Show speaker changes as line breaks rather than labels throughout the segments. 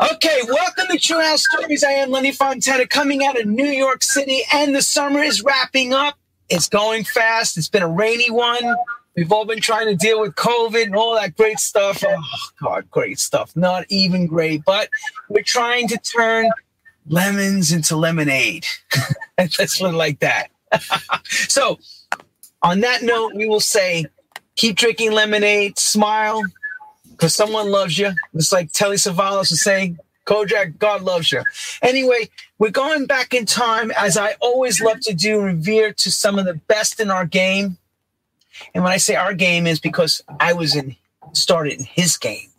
Okay, welcome to True House Stories. I am Lenny Fontana coming out of New York City, and the summer is wrapping up. It's going fast. It's been a rainy one. We've all been trying to deal with COVID and all that great stuff. Oh, God, great stuff. Not even great, but we're trying to turn lemons into lemonade. Let's put it like that. so, on that note, we will say keep drinking lemonade, smile, because someone loves you. It's like Telly Savalas was saying, Kojak, God loves you. Anyway, we're going back in time, as I always love to do, revere to some of the best in our game. And when I say our game is because I was in started in his game.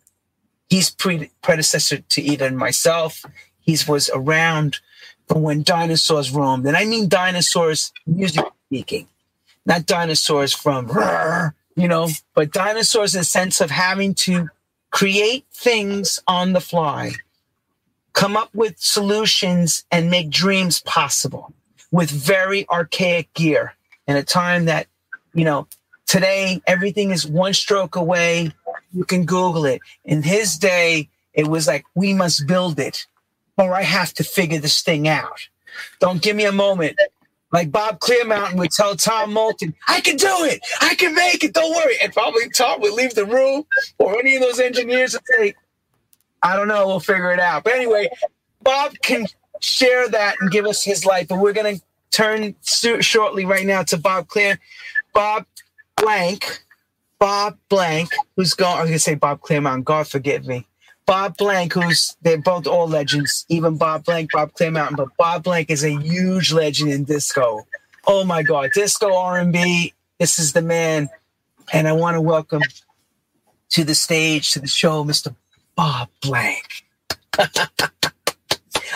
He's pre- predecessor to and myself. He was around from when dinosaurs roamed. And I mean dinosaurs, music speaking, not dinosaurs from you know, but dinosaurs in the sense of having to create things on the fly, come up with solutions and make dreams possible with very archaic gear in a time that, you know, today everything is one stroke away. You can Google it. In his day, it was like, we must build it or I have to figure this thing out. Don't give me a moment. Like Bob Clearmountain would tell Tom Moulton, I can do it. I can make it. Don't worry. And probably Tom would leave the room or any of those engineers would say, I don't know. We'll figure it out. But anyway, Bob can share that and give us his life. But we're going to turn shortly right now to Bob Clear. Bob Blank, Bob Blank, who's going, I was going to say Bob Clearmountain. God forgive me. Bob Blank, who's they're both all legends, even Bob Blank, Bob Clearmountain, but Bob Blank is a huge legend in disco. Oh my God, disco R and B. This is the man, and I want to welcome to the stage to the show, Mr. Bob Blank.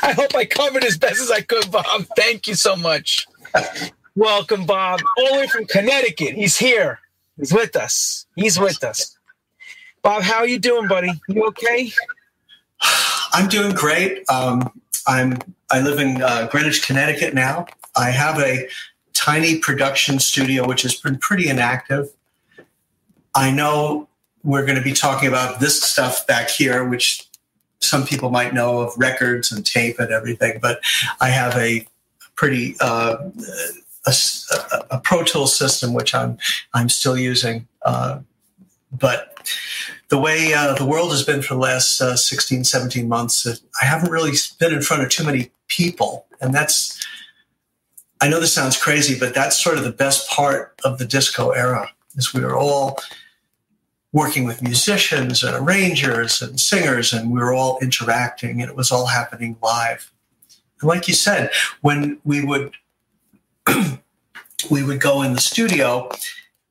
I hope I covered as best as I could, Bob. Thank you so much. Welcome, Bob, all the way from Connecticut. He's here. He's with us. He's with us. Bob, how are you doing, buddy? You okay?
I'm doing great. Um, I'm I live in uh, Greenwich, Connecticut now. I have a tiny production studio which has been pretty inactive. I know we're going to be talking about this stuff back here, which some people might know of records and tape and everything, but I have a pretty uh, a, a, Pro Tool system which I'm I'm still using. Uh, but the way uh, the world has been for the last uh, 16, 17 months, uh, I haven't really been in front of too many people. And that's, I know this sounds crazy, but that's sort of the best part of the disco era is we were all working with musicians and arrangers and singers and we were all interacting and it was all happening live. And like you said, when we would, we would go in the studio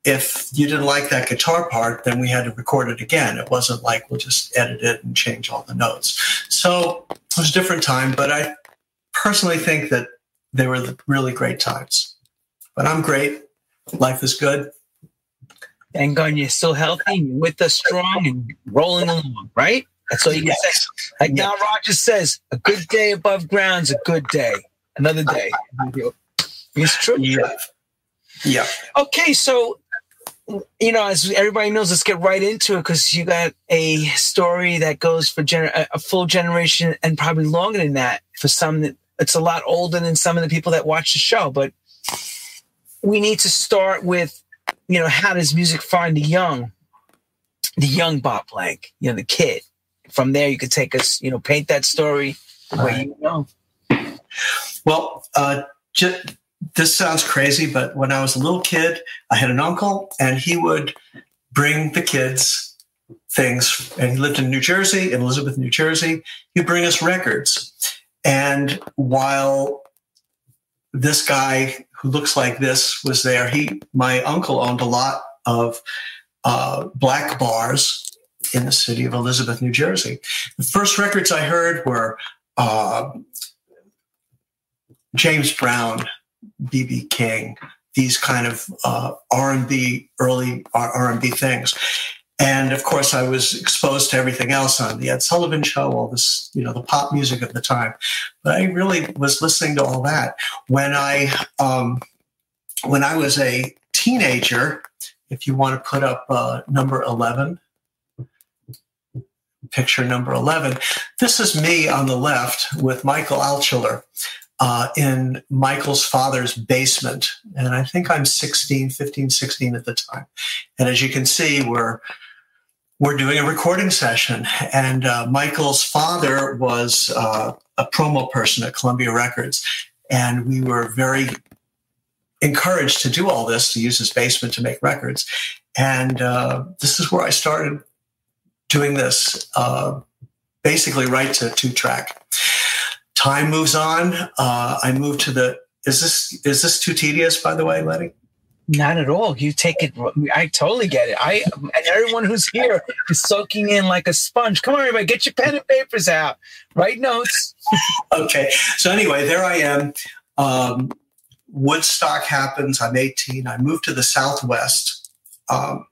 if you didn't like that guitar part, then we had to record it again. It wasn't like we'll just edit it and change all the notes. So it was a different time, but I personally think that they were really great times. But I'm great. Life is good.
Thank God you're still healthy, you're with us strong and rolling along, right? That's all you can yes. say. Like yes. Nile Rodgers says, a good day above ground's a good day. Another day. It's true.
Yeah. Yeah.
Okay, so you know, as everybody knows, let's get right into it because you got a story that goes for gener- a full generation and probably longer than that for some. It's a lot older than some of the people that watch the show, but we need to start with, you know, how does music find the young, the young Bob Blank, you know, the kid. From there, you could take us, you know, paint that story the way right. you know.
Well, uh, just this sounds crazy, but when I was a little kid, I had an uncle and he would bring the kids things. And he lived in New Jersey, in Elizabeth, New Jersey. He'd bring us records. And while this guy who looks like this was there, he, my uncle owned a lot of uh, black bars in the city of Elizabeth, New Jersey. The first records I heard were uh, James Brown BB King, these kind of uh, R&B, early R&B things. And of course, I was exposed to everything else on the Ed Sullivan Show, all this, you know, the pop music of the time. But I really was listening to all that when I, um, when I was a teenager. If you want to put up uh, number eleven, picture number 11. This is me on the left with Michael Altschuler uh, in Michael's father's basement. And I think I'm 16, 15, 16 at the time. And as you can see, we're we're doing a recording session. And uh, Michael's father was uh, a promo person at Columbia Records. And we were very encouraged to do all this, to use his basement to make records. And uh, this is where I started doing this, uh, basically right to two track. Time moves on. Uh, I moved to the. Is this is this too tedious? By the way, Lenny.
Not at all. You take it. I totally get it. I and everyone who's here is soaking in like a sponge. Come on, everybody, get your pen and papers out. Write notes.
okay. So anyway, there I am. Um, Woodstock happens. I'm 18. I move to the Southwest, um,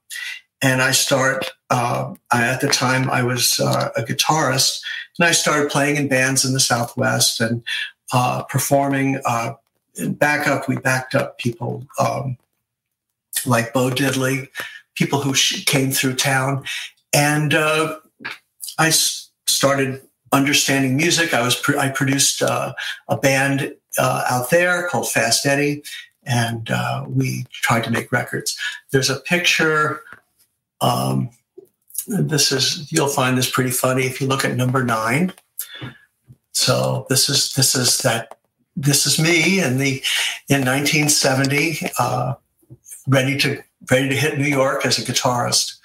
and I start. Uh, I, at the time, I was uh, a guitarist, and I started playing in bands in the Southwest and uh, performing. Uh, in backup, we backed up people um, like Bo Diddley, people who came through town, and uh, I started understanding music. I was I produced uh, a band out there called Fast Eddie, and we tried to make records. There's a picture. Um, this is you'll find this pretty funny if you look at number nine. So this is this is that this is me in the in 1970, uh, ready to ready to hit New York as a guitarist,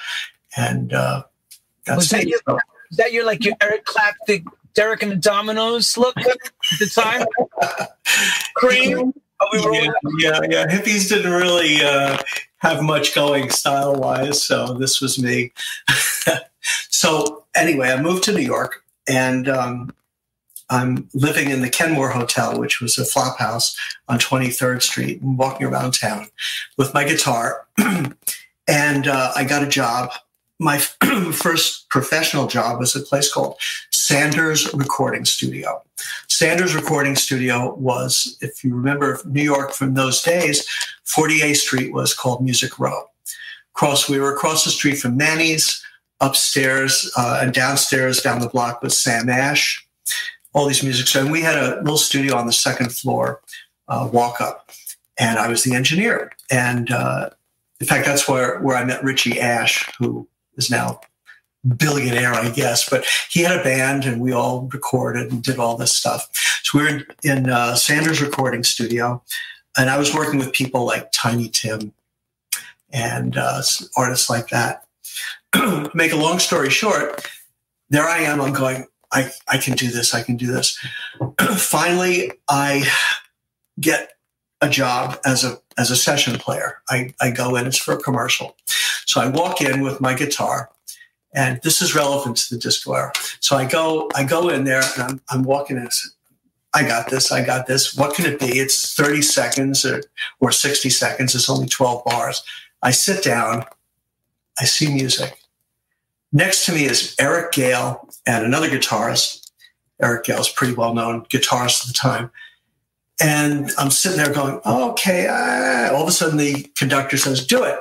and uh,
that's was that, your, was that your like your Eric Clapton Derek and the Dominos look at the time? Cream?
Yeah, yeah, yeah, Hippies didn't really uh, have much going style wise, so this was me. so anyway, I moved to New York and um, I'm living in the Kenmore Hotel, which was a flop house on 23rd Street, and walking around town with my guitar. and uh, I got a job my first professional job was a place called Sanders Recording Studio. Sanders Recording Studio was, if you remember New York from those days, 48th Street was called Music Row. Across, we were across the street from Manny's. Upstairs uh, and downstairs down the block was Sam Ash. All these music stores. And we had a little studio on the second floor, uh, walk up, and I was the engineer. And uh, in fact, that's where, where I met Richie Ash, who is now billionaire, I guess, but he had a band and we all recorded and did all this stuff. So we were in, in uh, Sanders recording studio and I was working with people like Tiny Tim and uh, artists like that. Make a long story short, there I am. I'm going, I, I can do this. I can do this. Finally, I get a job as a as a session player. I, I go in, it's for a commercial. So I walk in with my guitar, and this is relevant to the disco era. So I go, I go in there and I'm, I'm walking in. I got this. I got this. What can it be? It's 30 seconds or, or 60 seconds. It's only 12 bars. I sit down. I see music. Next to me is Eric Gale and another guitarist. Eric Gale is pretty well known guitarist at the time. And I'm sitting there going, okay. Uh, all of a sudden, the conductor says, do it.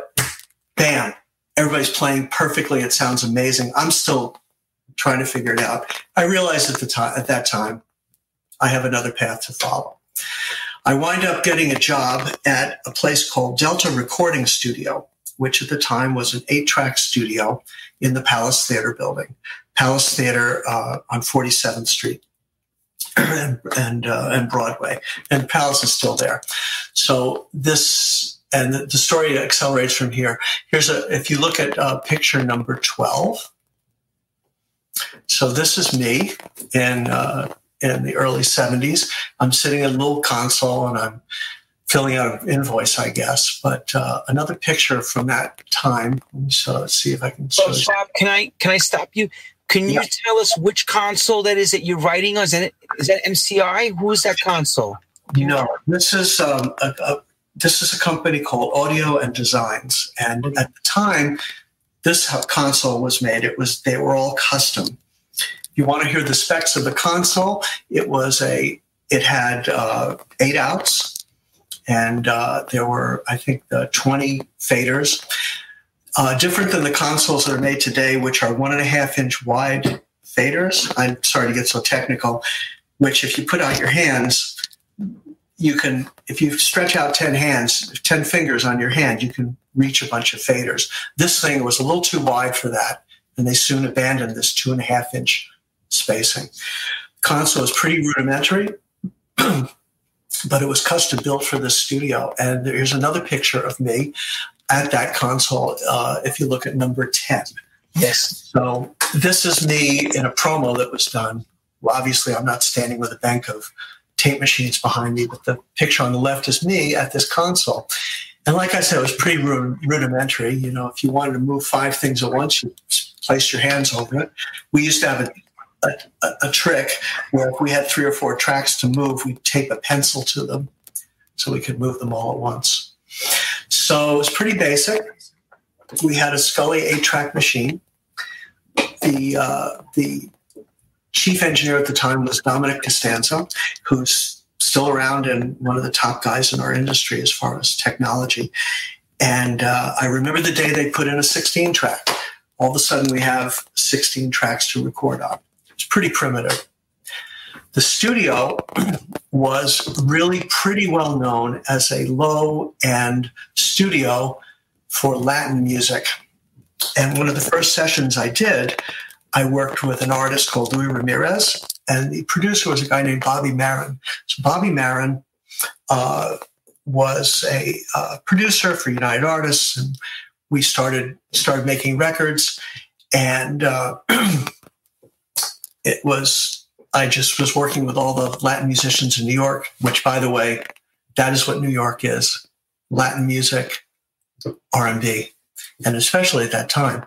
Bam. Everybody's playing perfectly. It sounds amazing. I'm still trying to figure it out. I realized at the time, at that time, I have another path to follow. I wind up getting a job at a place called Delta Recording Studio, which at the time was an eight track studio in the Palace Theater building, Palace Theater uh, on 47th Street and and, uh, and Broadway, and Palace is still there. So this and the, story accelerates from here. Here's a if you look at uh, picture number twelve. So this is me in uh, in the early '70s. I'm sitting at a little console and I'm filling out an invoice, I guess. But uh, another picture from that time. So let's see if I can.
So stop. Can I can I stop you? Can you yeah. tell us which console that is that you're writing on? Is that, is that MCI? Who is that console?
You know, this is um, a, a, this is a company called Audio and Designs, and at the time, this console was made. It was they were all custom. You want to hear the specs of the console? It was a it had uh, eight outs, and uh, there were I think the twenty faders uh, different than the consoles that are made today, which are one and a half inch wide faders. I'm sorry to get so technical, which if you put out your hands, you can, if you stretch out 10 hands, 10 fingers on your hand, you can reach a bunch of faders. This thing was a little too wide for that, and they soon abandoned this two and a half inch spacing. Console is pretty rudimentary, but it was custom built for this studio. And there's another picture of me at that console uh, if you look at number 10.
Yes.
So this is me in a promo that was done. Well, obviously, I'm not standing with a bank of tape machines behind me, but the picture on the left is me at this console. And like I said, it was pretty rudimentary. You know, if you wanted to move five things at once, you place your hands over it. We used to have a, a, a trick where if we had three or four tracks to move, we'd tape a pencil to them so we could move them all at once. So it was pretty basic. We had a Scully eight-track machine. The uh, the chief engineer at the time was Dominic Costanzo, who's still around and one of the top guys in our industry as far as technology. And uh, I remember the day they put in a 16 track. All of a sudden, we have 16 tracks to record on. It's pretty primitive. The studio was really pretty well known as a low end studio for Latin music. And one of the first sessions I did, I worked with an artist called Louis Ramirez, and the producer was a guy named Bobby Marin. So Bobby Marin uh, was a uh, producer for United Artists, and we started started making records, and uh, it was I just was working with all the Latin musicians in New York, which, by the way, that is what New York is: Latin music, R and B, and especially at that time.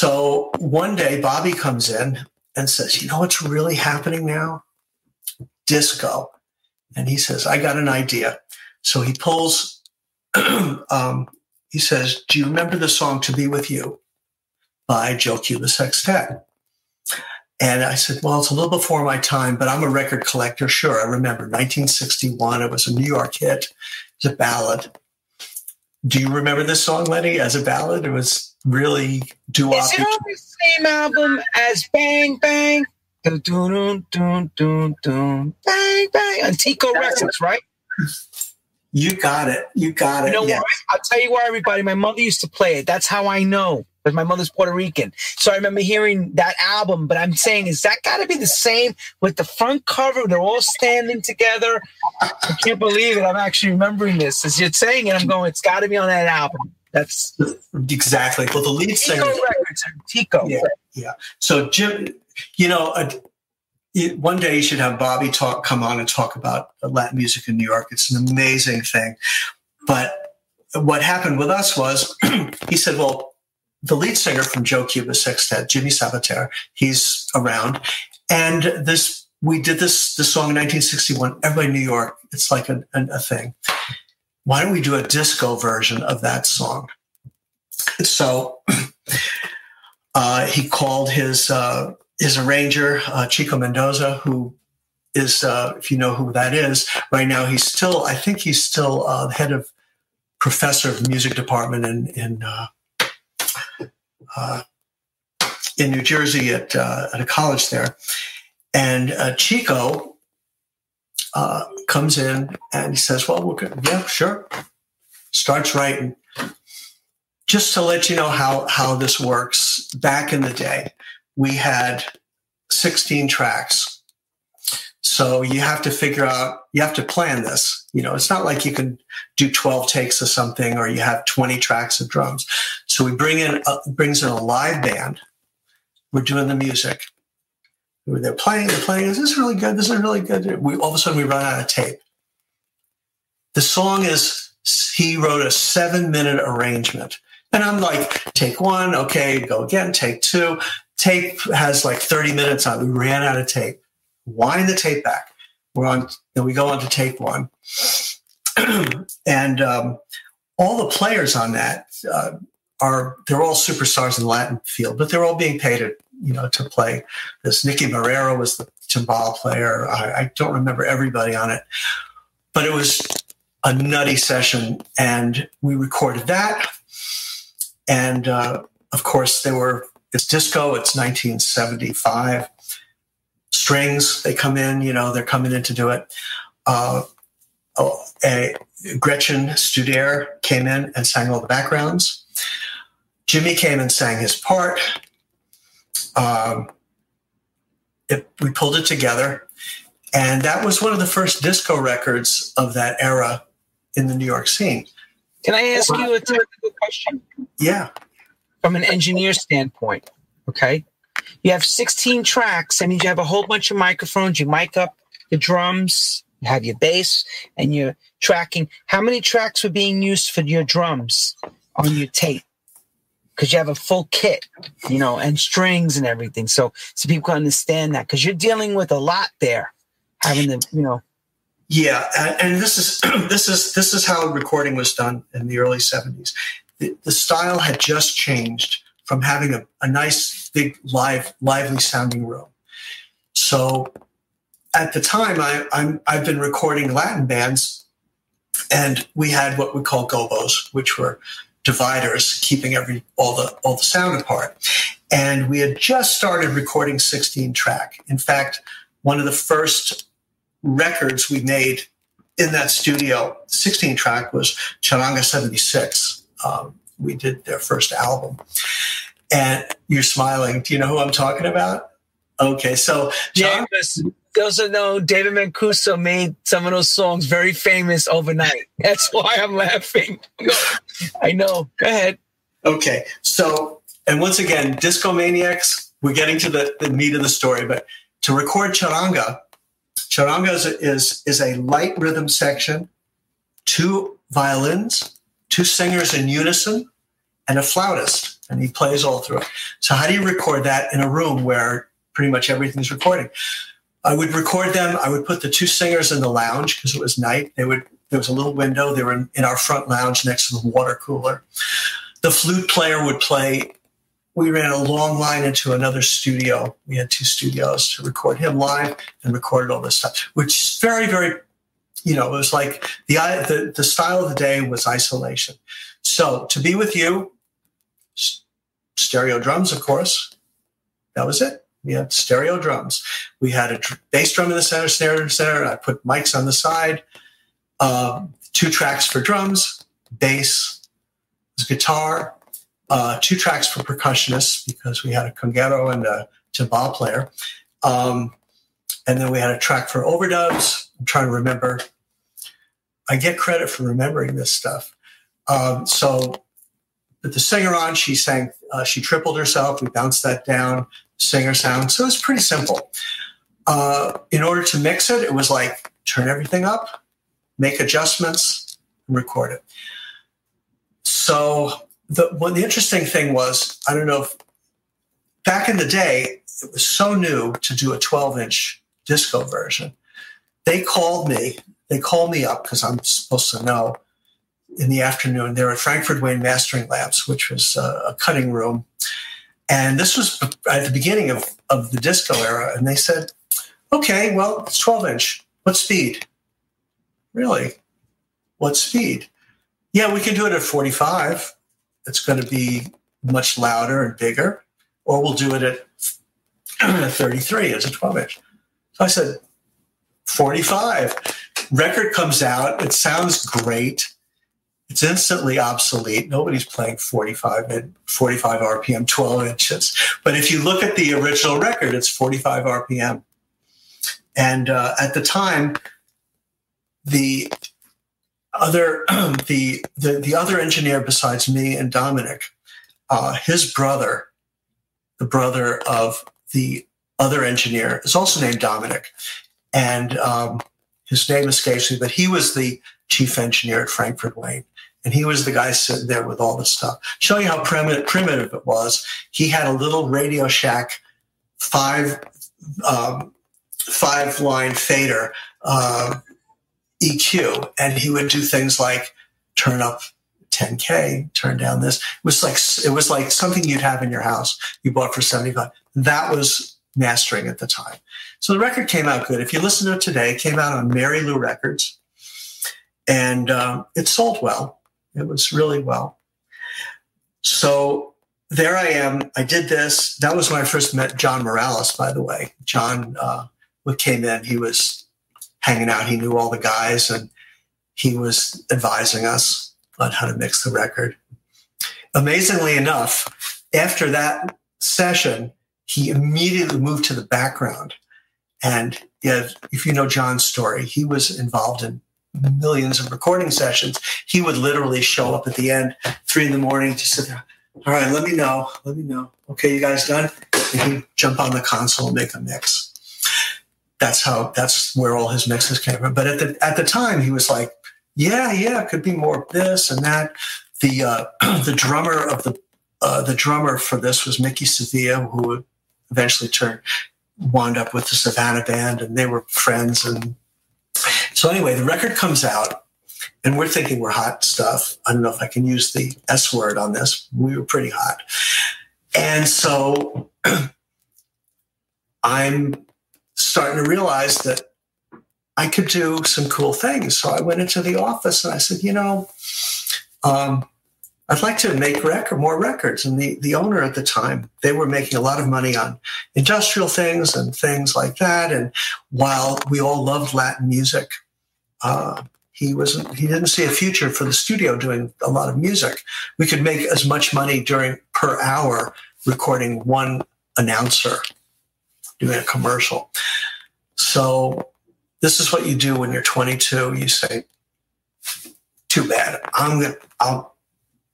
So one day, Bobby comes in and says, "You know what's really happening now? Disco." And he says, "I got an idea." So he pulls. um, he says, "Do you remember the song "To Be With You" by Joe Cuba Sextet?" And I said, well, it's a little before my time, but I'm a record collector. Sure, I remember 1961. It was a New York hit. it's a ballad. Do you remember this song, Lenny, as a ballad? It was really doo
Is it on the same album as Bang Bang? Dun, dun, dun, dun, dun, bang Bang on Tico Records, right?
You got it. You got it.
You know
yes.
what? I'll tell you why, everybody. My mother used to play it. That's how I know because my mother's Puerto Rican. So I remember hearing that album, but I'm saying, is that got to be the same with the front cover? They're all standing together. I can't believe it. I'm actually remembering this. As you're saying it, I'm going, it's got to be on that album. That's
exactly. Well, the lead singer.
Tico Records, Tico.
Yeah, yeah. So Jim, you know, uh, one day you should have Bobby talk, come on and talk about Latin music in New York. It's an amazing thing. But what happened with us was he said, well, the lead singer from Joe Cuba Sextet, Jimmy Sabater, he's around. And this, we did this, this song in 1961. Everybody in New York, it's like a, a, a thing. Why don't we do a disco version of that song? So uh, he called his uh, his arranger, uh, Chico Mendoza, who is, uh, if you know who that is, right now he's still, I think he's still uh, head of professor of music department in, in uh, in New Jersey at, at a college there. And Chico uh, comes in and he says, Well, we're good. Yeah, sure. Starts writing. Just to let you know how, how this works, back in the day, we had 16 tracks. So you have to figure out, you have to plan this. You know, it's not like you can do 12 takes of something or you have 20 tracks of drums. So we bring in, brings in a live band. We're doing the music. They're playing, they're playing. Is this really good? This is really good. We, all of a sudden we run out of tape. The song is, he wrote a seven minute arrangement. And I'm like, take one, okay, go again, take two. Tape has like 30 minutes on. We ran out of tape. Wind the tape back. We're on, then we go on to tape one. and um, all the players on that uh, are they're all superstars in the Latin field, but they're all being paid, to, you know, to play. This Nicky Marrero was the timbal player. I, I don't remember everybody on it, but it was a nutty session, and we recorded that. And uh, of course, there were, it's disco, it's 1975. Strings, they come in, you know, they're coming in to do it. Uh, oh, a, Gretchen Studer came in and sang all the backgrounds. Jimmy came and sang his part. Um, it, we pulled it together. And that was one of the first disco records of that era in the New York scene.
Can I ask you a technical question?
Yeah.
From an engineer standpoint, okay? You have 16 tracks. That means you have a whole bunch of microphones. You mic up the drums, you have your bass, and you're tracking. How many tracks were being used for your drums on your tape? Because you have a full kit, you know, and strings and everything. So, so people can understand that because you're dealing with a lot there, having the, you know.
Yeah, and this is this is this is how recording was done in the early '70s. The, the style had just changed from having a, a nice, big, live, lively sounding room. So at the time, I, I'm, I've been recording Latin bands, and we had what we call gobos, which were dividers keeping every all the all the sound apart. And we had just started recording 16 track. In fact, one of the first records we made in that studio, 16 track, was Charanga 76. Um, we did their first album. And you're smiling. Do you know who I'm talking about? Okay, so
John- yeah, are no David Mancuso made some of those songs very famous overnight. That's why I'm laughing. I know. Go ahead.
Okay, so and once again, Disco Maniacs. We're getting to the, the meat of the story, but to record charanga, charanga is is, is a light rhythm section, two violins, two singers in unison, and a flautist, and he plays all through it. So how do you record that in a room where pretty much everything's recording? I would record them. I would put the two singers in the lounge because it was night. They would there was a little window. They were in, in, our front lounge next to the water cooler. The flute player would play. We ran a long line into another studio. We had two studios to record him live and recorded all this stuff, which is very, very, you know, it was like the the, the style of the day was isolation. So to be with you, stereo drums, of course. That was it. We had stereo drums. We had a bass drum in the center, snare in the center. I put mics on the side. Uh, two tracks for drums, bass, guitar. Uh, two tracks for percussionists because we had a conguero and a timbal player. Um, and then we had a track for overdubs. I'm trying to remember. I get credit for remembering this stuff. Um, so, with the singer on, she sang, uh, she tripled herself. We bounced that down, singer sound. So it's pretty simple. Uh, in order to mix it, it was like turn everything up, make adjustments, and record it. So the what the interesting thing was, I don't know if back in the day, it was so new to do a 12 inch disco version. They called me, they called me up because I'm supposed to know in the afternoon. They're at Frankford Wayne Mastering Labs, which was a, a cutting room. And this was at the beginning of, of the disco era. And they said, okay, well, it's 12 inch. What speed? Really? What speed? Yeah, we can do it at 45. It's going to be much louder and bigger. Or we'll do it at 33 as a 12 inch. So I said, 45. Record comes out. It sounds great it's instantly obsolete. Nobody's playing 45 and 45 RPM, 12 inches. But if you look at the original record, it's 45 RPM. And uh, at the time, the other the, the the other engineer besides me and Dominic, uh, his brother, the brother of the other engineer, is also named Dominic, and um, his name escapes me. But he was the chief engineer at Frankford Wayne. And he was the guy sitting there with all the stuff. Show you how primitive, primitive it was. He had a little Radio Shack five um, five line fader uh, EQ, and he would do things like turn up 10k, turn down this. It was like it was like something you'd have in your house. You bought for 75. That was mastering at the time. So the record came out good. If you listen to it today, it came out on Mary Lou Records, and um, it sold well. It was really well. So there I am. I did this. That was when I first met John Morales, by the way. John uh, came in. He was hanging out. He knew all the guys and he was advising us on how to mix the record. Amazingly enough, after that session, he immediately moved to the background. And if you know John's story, he was involved in millions of recording sessions. He would literally show up at the end, three in the morning, to sit there. All right, let me know. Let me know. Okay, you guys done? And he'd jump on the console and make a mix. That's how. That's where all his mixes came from. But at the at the time, he was like, "Yeah, yeah, could be more of this and that." The uh, the drummer of the uh, the drummer for this was Mickey Sevilla, who eventually turned wound up with the Savannah Band, and they were friends. And so, anyway, the record comes out, and we're thinking we're hot stuff. I don't know if I can use the S word on this. We were pretty hot. And so I'm starting to realize that I could do some cool things. So I went into the office and I said, you know, um, I'd like to make record more records. And the, the owner at the time, they were making a lot of money on industrial things and things like that. And while we all loved Latin music, uh, he wasn't he didn't see a future for the studio doing a lot of music. We could make as much money during per hour recording one announcer doing a commercial. So this is what you do when you're 22. You say, "Too bad. I'm gonna I'll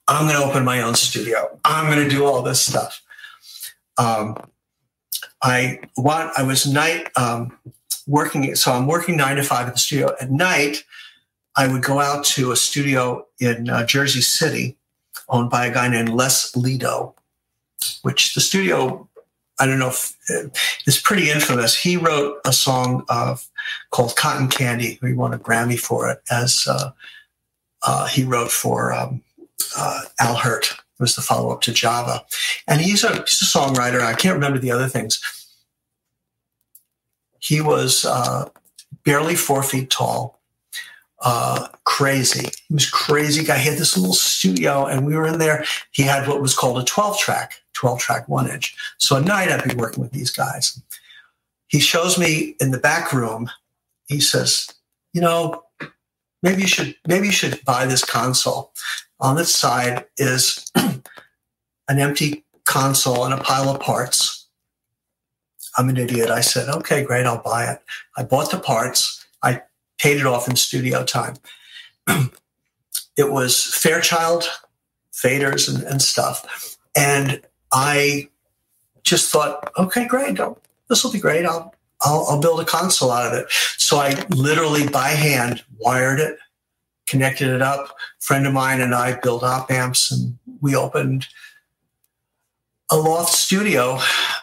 I'm to open my own studio. I'm to do all this stuff. Um, I want. I was night um, working. So I'm working nine to five at the studio. At night, I would go out to a studio in uh, Jersey City, owned by a guy named Les Lido, which the studio. I don't know if uh, it's pretty infamous. He wrote a song of called "Cotton Candy." He won a Grammy for it, as uh, uh he wrote for um, uh, Al Hirt was the follow up to Java. And he's a, he's a songwriter. I can't remember the other things. He was uh, barely four feet tall, uh, crazy. He was crazy guy. He had this little studio, and we were in there. He had what was called a 12 track, 12 track one inch. So at night, I'd be working with these guys. He shows me in the back room. He says, "You know, maybe you should maybe you should buy this console." On this side is an empty console and a pile of parts. I'm an idiot. I said, okay, great, I'll buy it. I bought the parts. I paid it off in studio time. it was Fairchild faders and, and, stuff. And I just thought, okay, great. This will be great. I'll, I'll, I'll build a console out of it. So I literally by hand wired it connected it up. A friend of mine and I built op amps, and we opened a loft studio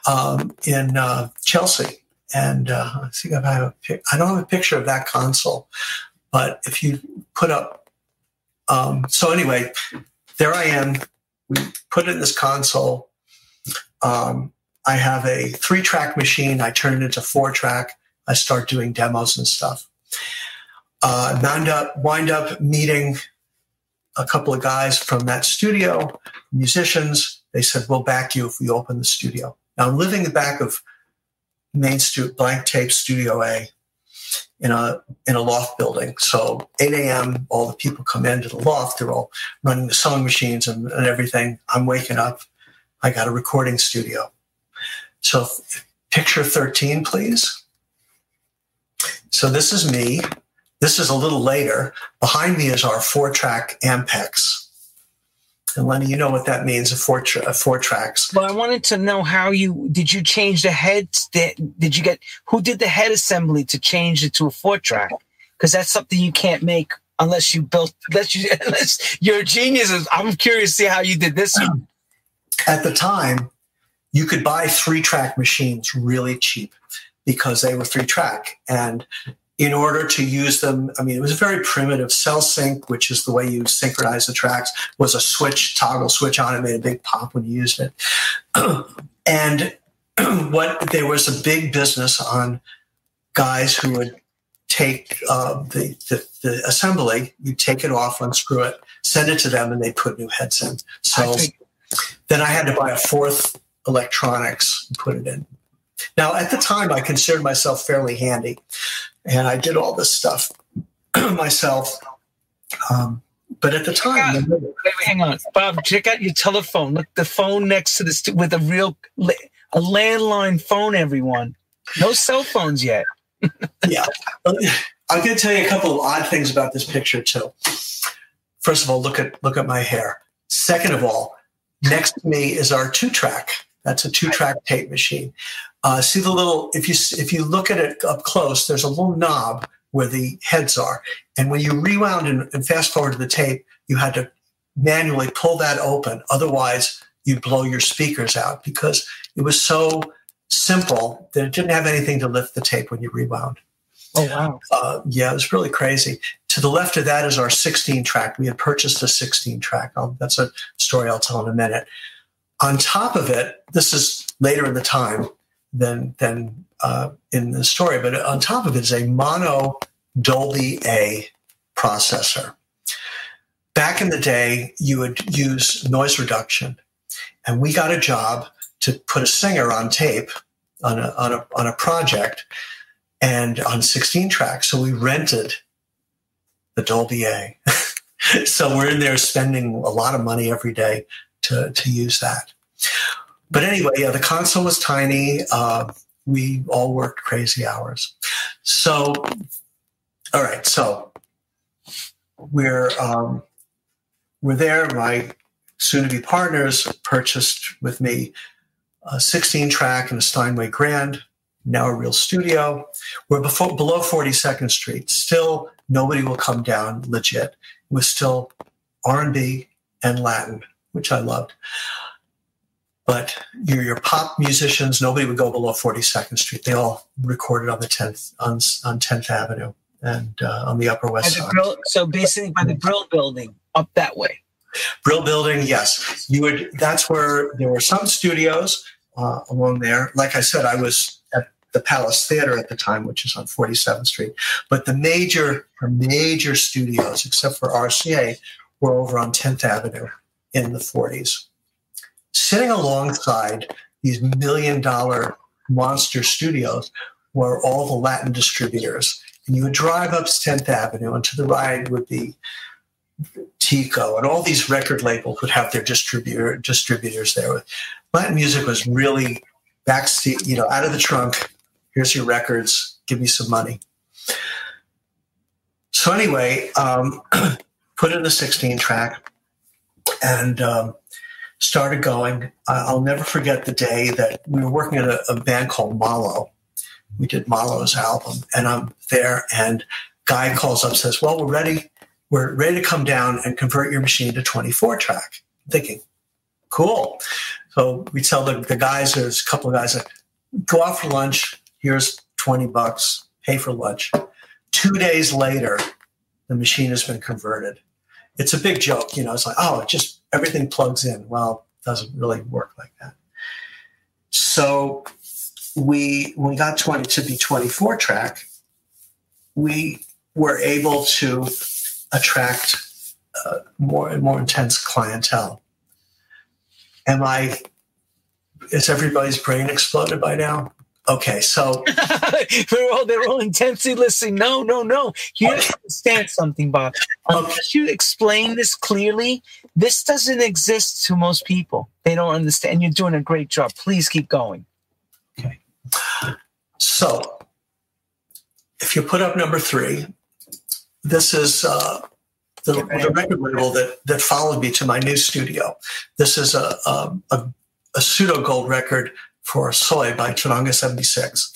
um, in uh, Chelsea. And uh, I think I have a I don't have a picture of that console, but if you put up, um, so anyway, there I am. We put in this console. Um, I have a three track machine. I turn it into four track. I start doing demos and stuff uh, wind up wind up meeting a couple of guys from that studio, musicians. They said, "We'll back you if we open the studio." Now I'm living in the back of Main Street Blank Tape Studio A in a in a loft building. So 8 a.m. all the people come into the loft. They're all running the sewing machines and, and everything. I'm waking up. I got a recording studio. So picture 13, please. So this is me this is a little later. Behind me is our four track Ampex. And Lenny, you know what that means, a four, tra- a four tracks.
Well, I wanted to know how you, did you change the heads? Did, did you get, who did the head assembly to change it to a four track? Because that's something you can't make unless you built, unless, you, unless you're a genius. I'm curious to see how you did this.
At the time, you could buy three track machines really cheap because they were three track. And in order to use them. I mean, it was a very primitive Sel-Sync, which is the way you synchronize the tracks, was a switch, toggle switch on it, made a big pop when you used it. and what there was a big business on guys who would take uh, the, the, the assembly, you take it off, unscrew it, send it to them, and they put new heads in. So Then I had to buy a fourth electronics and put it in. Now, at the time, I considered myself fairly handy, and I did all this stuff myself. Um, but at the time,
wait, wait, hang on, Bob. Check out your telephone. Look, the phone next to this with a real a landline phone. Everyone, no cell phones yet.
yeah, I'm going to tell you a couple of odd things about this picture too. First of all, look at look at my hair. Second of all, next to me is our two track. That's a two track tape machine. Uh, see the little if you if you look at it up close, there's a little knob where the heads are, and when you rewound and, and fast forward to the tape, you had to manually pull that open. Otherwise, you'd blow your speakers out because it was so simple that it didn't have anything to lift the tape when you rewound.
Oh wow!
Uh, yeah, it was really crazy. To the left of that is our 16 track. We had purchased a 16 track. I'll, that's a story I'll tell in a minute. On top of it, this is later in the time than than uh, in the story, but on top of it is a mono Dolby A processor. Back in the day, you would use noise reduction, and we got a job to put a singer on tape on a, on a, on a project and on 16 tracks. So we rented the Dolby A. so we're in there spending a lot of money every day to, to use that. But anyway, yeah, the console was tiny. Uh, we all worked crazy hours. So, all right, so we're um, we're there. My soon-to-be partners purchased with me a 16 track and a Steinway Grand, now a real studio. We're before, below 42nd Street. Still, nobody will come down legit. It was still R&B and Latin, which I loved. But your, your pop musicians, nobody would go below 42nd Street. They all recorded on the 10th on, on 10th Avenue and uh, on the Upper West Side.
Grill, so basically, by the Brill Building, up that way.
Brill Building, yes. You would. That's where there were some studios uh, along there. Like I said, I was at the Palace Theater at the time, which is on 47th Street. But the major, major studios, except for RCA, were over on 10th Avenue in the 40s. Sitting alongside these million dollar monster studios were all the Latin distributors. And you would drive up 10th Avenue, and to the right would be Tico, and all these record labels would have their distributor distributors there. Latin music was really backseat, you know, out of the trunk. Here's your records. Give me some money. So anyway, um, put in the 16 track and um, started going. I'll never forget the day that we were working at a, a band called Malo. We did Malo's album, and I'm there, and guy calls up says, "Well, we're ready. We're ready to come down and convert your machine to 24 track." I'm thinking, cool. So we tell the, the guys, there's a couple of guys that go out for lunch. Here's 20 bucks, pay for lunch. Two days later, the machine has been converted. It's a big joke, you know. It's like, oh, it just everything plugs in. Well, it doesn't really work like that. So we when we got 20 to be 24 track, we were able to attract uh, more and more intense clientele. Am I? Is everybody's brain exploded by now? Okay, so
they're all they're all intensely listening. No, no, no. You understand something, Bob. Unless you explain this clearly, this doesn't exist to most people. They don't understand. You're doing a great job. Please keep going.
Okay. So, if you put up number three, this is uh, the, the, record label that that followed me to my new studio. This is a a, a, a pseudo gold record for Soy by Charanga 76.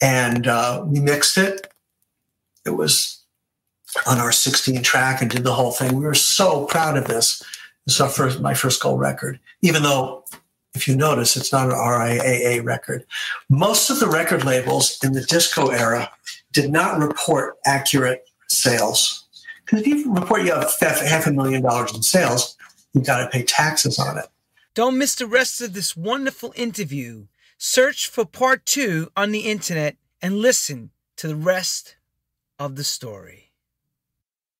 And uh, we mixed it. It was on our 16 track and did the whole thing. We were so proud of this. This is our first, my first gold record, even though if you notice, it's not an RIAA record. Most of the record labels in the disco era did not report accurate sales. Because if you report you have half a million dollars in sales, you've got to pay taxes on it.
Don't miss the rest of this wonderful interview. Search for part two on the internet and listen to the rest of the story.